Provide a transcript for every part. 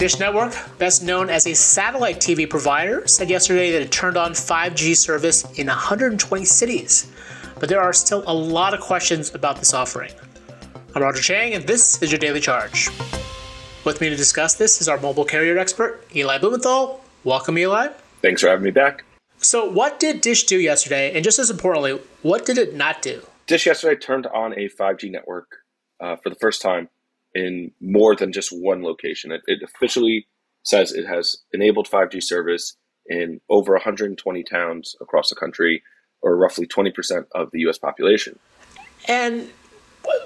Dish Network, best known as a satellite TV provider, said yesterday that it turned on 5G service in 120 cities. But there are still a lot of questions about this offering. I'm Roger Cheng, and this is your Daily Charge. With me to discuss this is our mobile carrier expert, Eli Blumenthal. Welcome, Eli. Thanks for having me back. So, what did Dish do yesterday? And just as importantly, what did it not do? Dish yesterday turned on a 5G network uh, for the first time in more than just one location. It, it officially says it has enabled 5G service in over 120 towns across the country, or roughly 20% of the U.S. population. And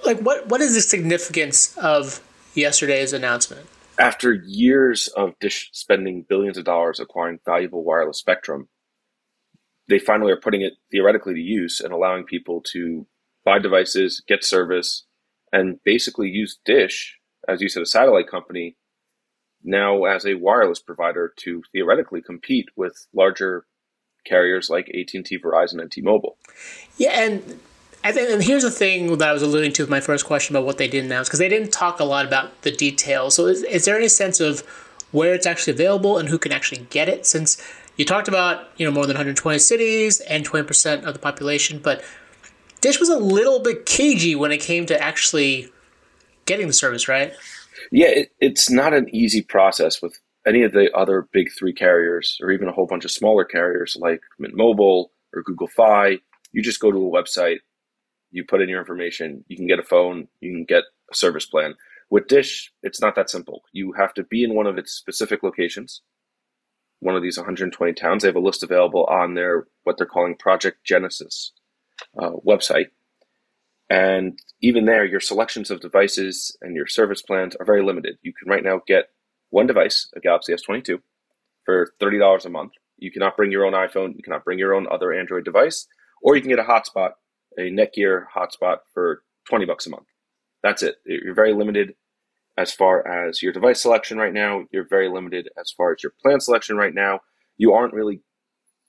like, what what is the significance of yesterday's announcement? After years of Dish spending billions of dollars acquiring valuable wireless spectrum, they finally are putting it theoretically to use and allowing people to buy devices, get service, and basically use Dish, as you said, a satellite company, now as a wireless provider to theoretically compete with larger carriers like AT&T, Verizon, and T-Mobile. Yeah, and I think, and here's the thing that I was alluding to with my first question about what they did announce, because they didn't talk a lot about the details. So, is, is there any sense of where it's actually available and who can actually get it? Since you talked about you know more than 120 cities and 20% of the population, but Dish was a little bit cagey when it came to actually getting the service, right? Yeah, it, it's not an easy process with any of the other big three carriers, or even a whole bunch of smaller carriers like Mint Mobile or Google Fi. You just go to a website, you put in your information, you can get a phone, you can get a service plan. With Dish, it's not that simple. You have to be in one of its specific locations, one of these 120 towns. They have a list available on their what they're calling Project Genesis uh, website. And even there, your selections of devices and your service plans are very limited. You can right now get one device, a Galaxy S22, for $30 a month. You cannot bring your own iPhone, you cannot bring your own other Android device, or you can get a hotspot, a Netgear hotspot for 20 bucks a month. That's it. You're very limited as far as your device selection right now. You're very limited as far as your plan selection right now. You aren't really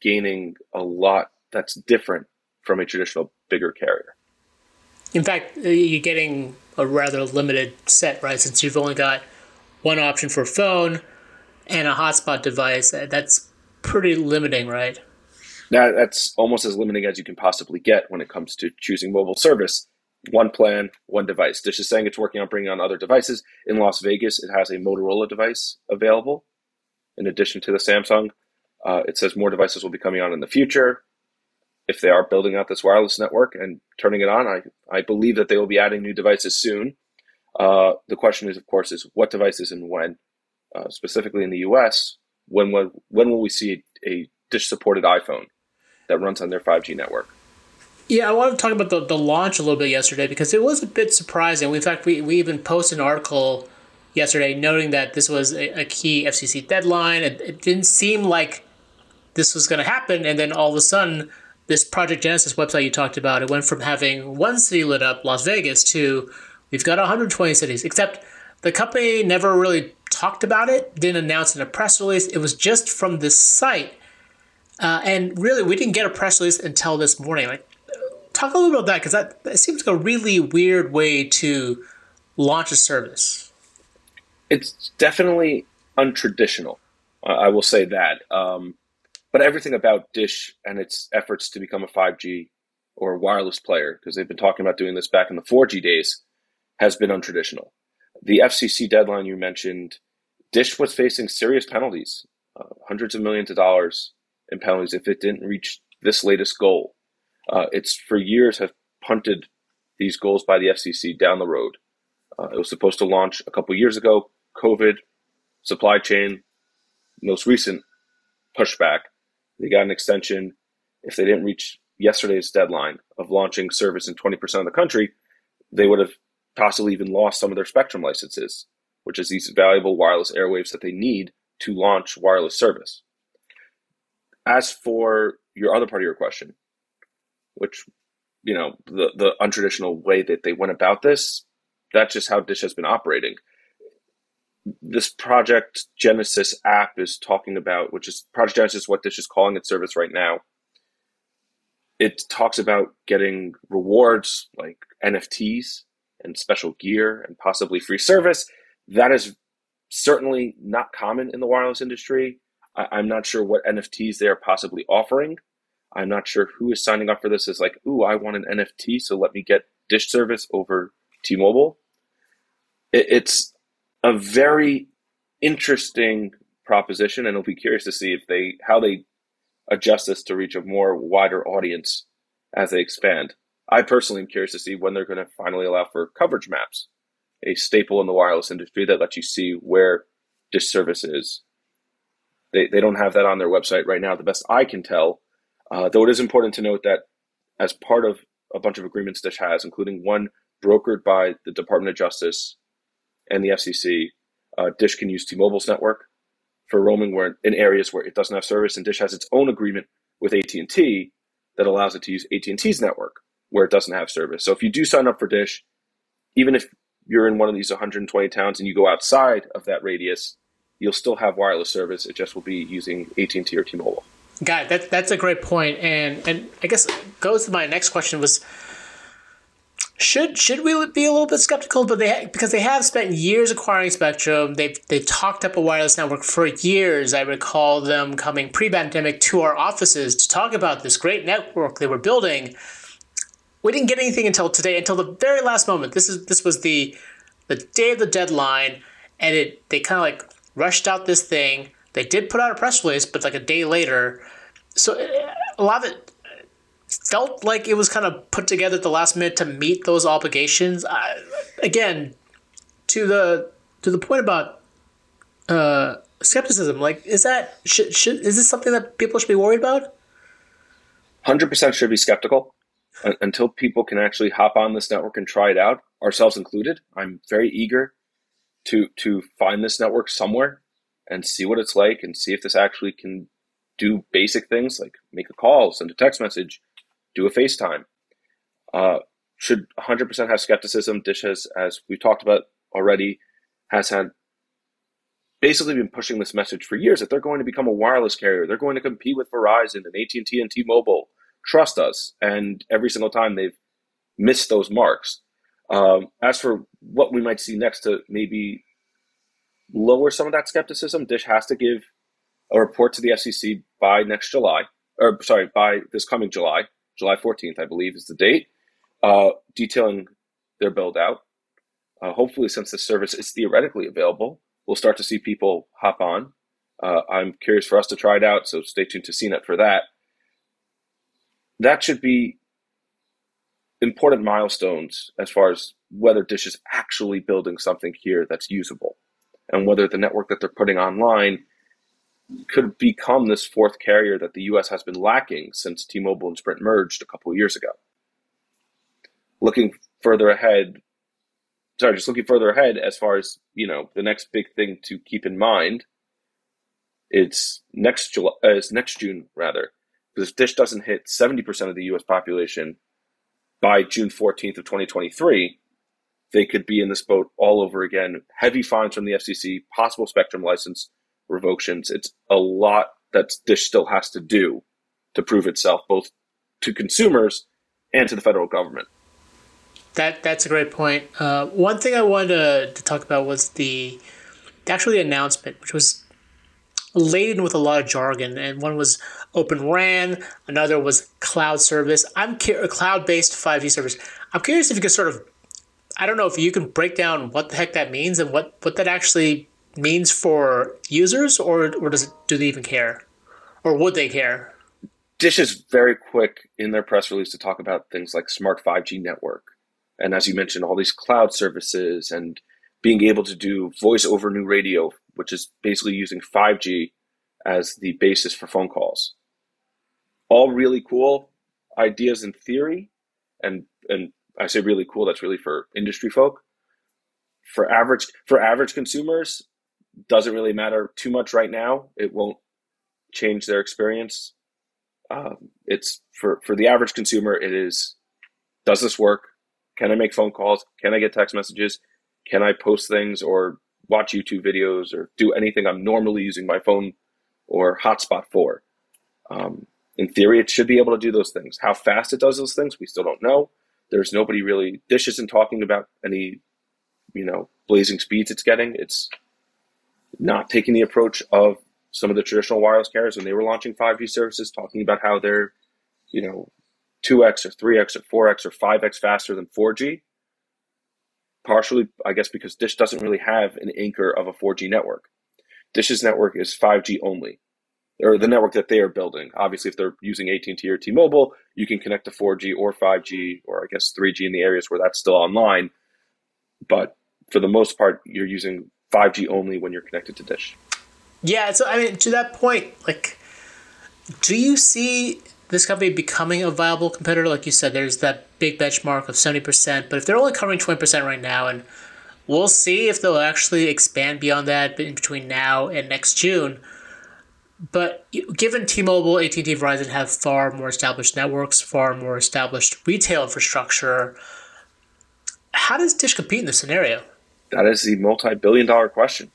gaining a lot that's different from a traditional bigger carrier. In fact, uh, you're getting a rather limited set, right? Since you've only got one option for phone and a hotspot device, uh, that's pretty limiting, right? Now, that's almost as limiting as you can possibly get when it comes to choosing mobile service. One plan, one device. Dish is saying it's working on bringing on other devices. In Las Vegas, it has a Motorola device available in addition to the Samsung. Uh, it says more devices will be coming on in the future if they are building out this wireless network and turning it on, I, I believe that they will be adding new devices soon. Uh, the question is, of course, is what devices and when. Uh, specifically in the U.S., when when, when will we see a, a dish supported iPhone that runs on their 5G network? Yeah, I want to talk about the, the launch a little bit yesterday because it was a bit surprising. In fact, we, we even posted an article yesterday noting that this was a, a key FCC deadline. It, it didn't seem like this was going to happen, and then all of a sudden, this Project Genesis website you talked about, it went from having one city lit up, Las Vegas, to we've got 120 cities, except the company never really talked about it, didn't announce in a press release. It was just from this site. Uh, and really, we didn't get a press release until this morning. Like, talk a little bit about that because that, that seems like a really weird way to launch a service. It's definitely untraditional. I will say that. Um, but everything about Dish and its efforts to become a 5G or wireless player, because they've been talking about doing this back in the 4G days, has been untraditional. The FCC deadline you mentioned, Dish was facing serious penalties, uh, hundreds of millions of dollars in penalties if it didn't reach this latest goal. Uh, it's for years have punted these goals by the FCC down the road. Uh, it was supposed to launch a couple years ago. COVID, supply chain, most recent pushback they got an extension. If they didn't reach yesterday's deadline of launching service in 20% of the country, they would have possibly even lost some of their spectrum licenses, which is these valuable wireless airwaves that they need to launch wireless service. As for your other part of your question, which, you know, the, the untraditional way that they went about this, that's just how Dish has been operating this Project Genesis app is talking about, which is Project Genesis, what Dish is calling its service right now. It talks about getting rewards like NFTs and special gear and possibly free service. That is certainly not common in the wireless industry. I, am not sure what NFTs they are possibly offering. I'm not sure who is signing up for this as like, ooh, I want an NFT, so let me get dish service over T-Mobile. It, it's a very interesting proposition, and I'll be curious to see if they how they adjust this to reach a more wider audience as they expand. I personally am curious to see when they're going to finally allow for coverage maps, a staple in the wireless industry that lets you see where dish service is. They, they don't have that on their website right now, the best I can tell. Uh, though it is important to note that as part of a bunch of agreements Dish has, including one brokered by the Department of Justice and the FCC, uh, Dish can use T-Mobile's network for roaming where in areas where it doesn't have service, and Dish has its own agreement with AT&T that allows it to use AT&T's network where it doesn't have service. So if you do sign up for Dish, even if you're in one of these 120 towns and you go outside of that radius, you'll still have wireless service. It just will be using AT&T or T-Mobile. Got it. That, that's a great point, and and I guess goes to my next question was should should we be a little bit skeptical? But they because they have spent years acquiring spectrum. They've they've talked up a wireless network for years. I recall them coming pre-pandemic to our offices to talk about this great network they were building. We didn't get anything until today, until the very last moment. This is this was the the day of the deadline, and it they kind of like rushed out this thing. They did put out a press release, but like a day later. So eh, a lot of it felt like it was kind of put together at the last minute to meet those obligations. I, again, to the to the point about uh, skepticism, like is that should, should is this something that people should be worried about? Hundred percent should be skeptical until people can actually hop on this network and try it out, ourselves included. I'm very eager to to find this network somewhere and see what it's like and see if this actually can do basic things like make a call, send a text message, do a FaceTime. Uh, should 100% have skepticism. Dish has, as we've talked about already, has had basically been pushing this message for years that they're going to become a wireless carrier. They're going to compete with Verizon and AT&T and T-Mobile. Trust us. And every single time they've missed those marks. Um, as for what we might see next to maybe lower some of that skepticism, Dish has to give a report to the FCC by next July, or sorry, by this coming July. July 14th, I believe, is the date, uh, detailing their build out. Uh, hopefully, since the service is theoretically available, we'll start to see people hop on. Uh, I'm curious for us to try it out, so stay tuned to CNET for that. That should be important milestones as far as whether Dish is actually building something here that's usable and whether the network that they're putting online could become this fourth carrier that the US has been lacking since T Mobile and Sprint merged a couple of years ago. Looking further ahead, sorry, just looking further ahead as far as, you know, the next big thing to keep in mind, it's next July, uh, it's next June rather, because if Dish doesn't hit 70% of the US population by June 14th of 2023, they could be in this boat all over again. Heavy fines from the FCC, possible spectrum license revoctions. It's a lot that Dish still has to do to prove itself, both to consumers and to the federal government. That that's a great point. Uh, one thing I wanted to, to talk about was the actually the announcement, which was laden with a lot of jargon, and one was Open RAN, another was cloud service. I'm cu- cloud based 5G service. I'm curious if you could sort of, I don't know if you can break down what the heck that means and what what that actually means for users, or or does it do they even care, or would they care? Dish is very quick in their press release to talk about things like smart 5G network, and as you mentioned, all these cloud services and being able to do voice over new radio, which is basically using 5G as the basis for phone calls. All really cool ideas in theory, and and I say really cool. That's really for industry folk. For average for average consumers, doesn't really matter too much right now. It won't change their experience. Um, it's for for the average consumer. It is. Does this work? Can I make phone calls? Can I get text messages? Can I post things or watch YouTube videos or do anything I'm normally using my phone or hotspot for? Um, in theory, it should be able to do those things. How fast it does those things, we still don't know. There's nobody really. Dish isn't talking about any, you know, blazing speeds it's getting. It's not taking the approach of some of the traditional wireless carriers when they were launching 5G services, talking about how they're, you know, 2x or 3x or 4x or 5x faster than 4G. Partially, I guess, because Dish doesn't really have an anchor of a 4G network. Dish's network is 5G only, or the network that they are building. Obviously, if they're using AT&T or T-Mobile, you can connect to 4G or 5G, or I guess 3G in the areas where that's still online. But for the most part, you're using 5G only when you're connected to Dish. Yeah, so I mean, to that point, like, do you see this company becoming a viable competitor? Like you said, there's that big benchmark of 70%, but if they're only covering 20% right now, and we'll see if they'll actually expand beyond that in between now and next June. But given T-Mobile, AT&T, Verizon have far more established networks, far more established retail infrastructure, how does Dish compete in this scenario? That is the multi-billion-dollar question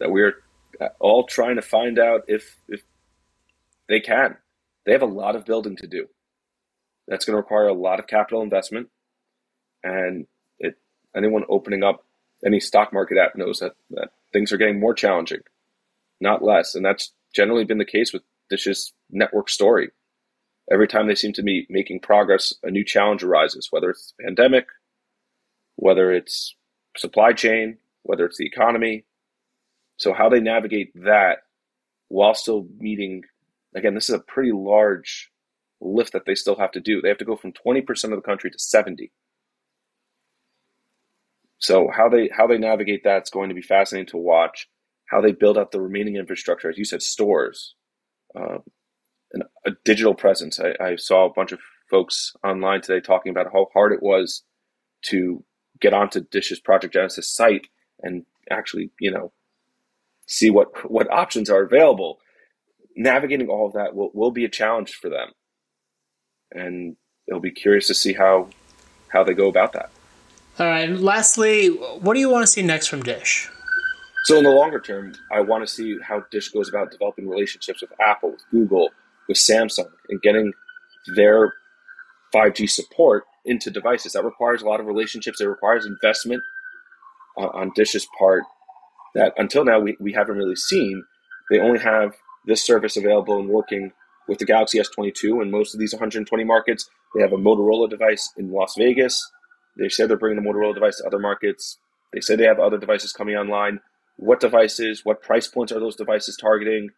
that we're uh, all trying to find out if if they can. They have a lot of building to do. That's going to require a lot of capital investment, and it anyone opening up any stock market app knows that, that things are getting more challenging, not less, and that's generally been the case with Dish's network story. Every time they seem to be making progress, a new challenge arises, whether it's the pandemic, whether it's supply chain, whether it's the economy, so how they navigate that while still meeting, again, this is a pretty large lift that they still have to do. They have to go from 20% of the country to 70. So how they how they navigate that's going to be fascinating to watch. How they build out the remaining infrastructure, as you said, stores, uh, and a digital presence. I, I saw a bunch of folks online today talking about how hard it was to get onto Dish's Project Genesis site and actually, you know, see what what options are available. Navigating all of that will, will be a challenge for them, and it'll be curious to see how how they go about that. All right. And lastly, what do you want to see next from Dish? So in the longer term, I want to see how Dish goes about developing relationships with Apple, with Google, with Samsung, and getting their 5G support into devices. That requires a lot of relationships. It requires investment on Dish's part that until now we, we haven't really seen. They only have this service available and working with the Galaxy S22 in most of these 120 markets. They have a Motorola device in Las Vegas. They said they're bringing the Motorola device to other markets. They say they have other devices coming online. What devices? What price points are those devices targeting?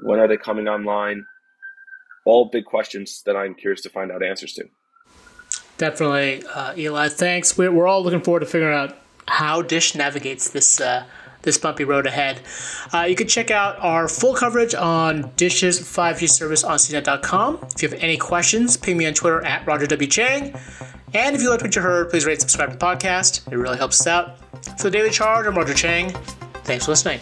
When are they coming online? All big questions that I'm curious to find out answers to. Definitely, uh, Eli. Thanks. We're, we're all looking forward to figuring out how Dish navigates this uh, this bumpy road ahead. Uh, you can check out our full coverage on Dish's 5G service on CNET.com. If you have any questions, ping me on Twitter at Roger W. Cheng. And if you liked what you heard, please rate and subscribe to the podcast. It really helps us out. For the Daily Charge, I'm Roger Cheng. Thanks for listening.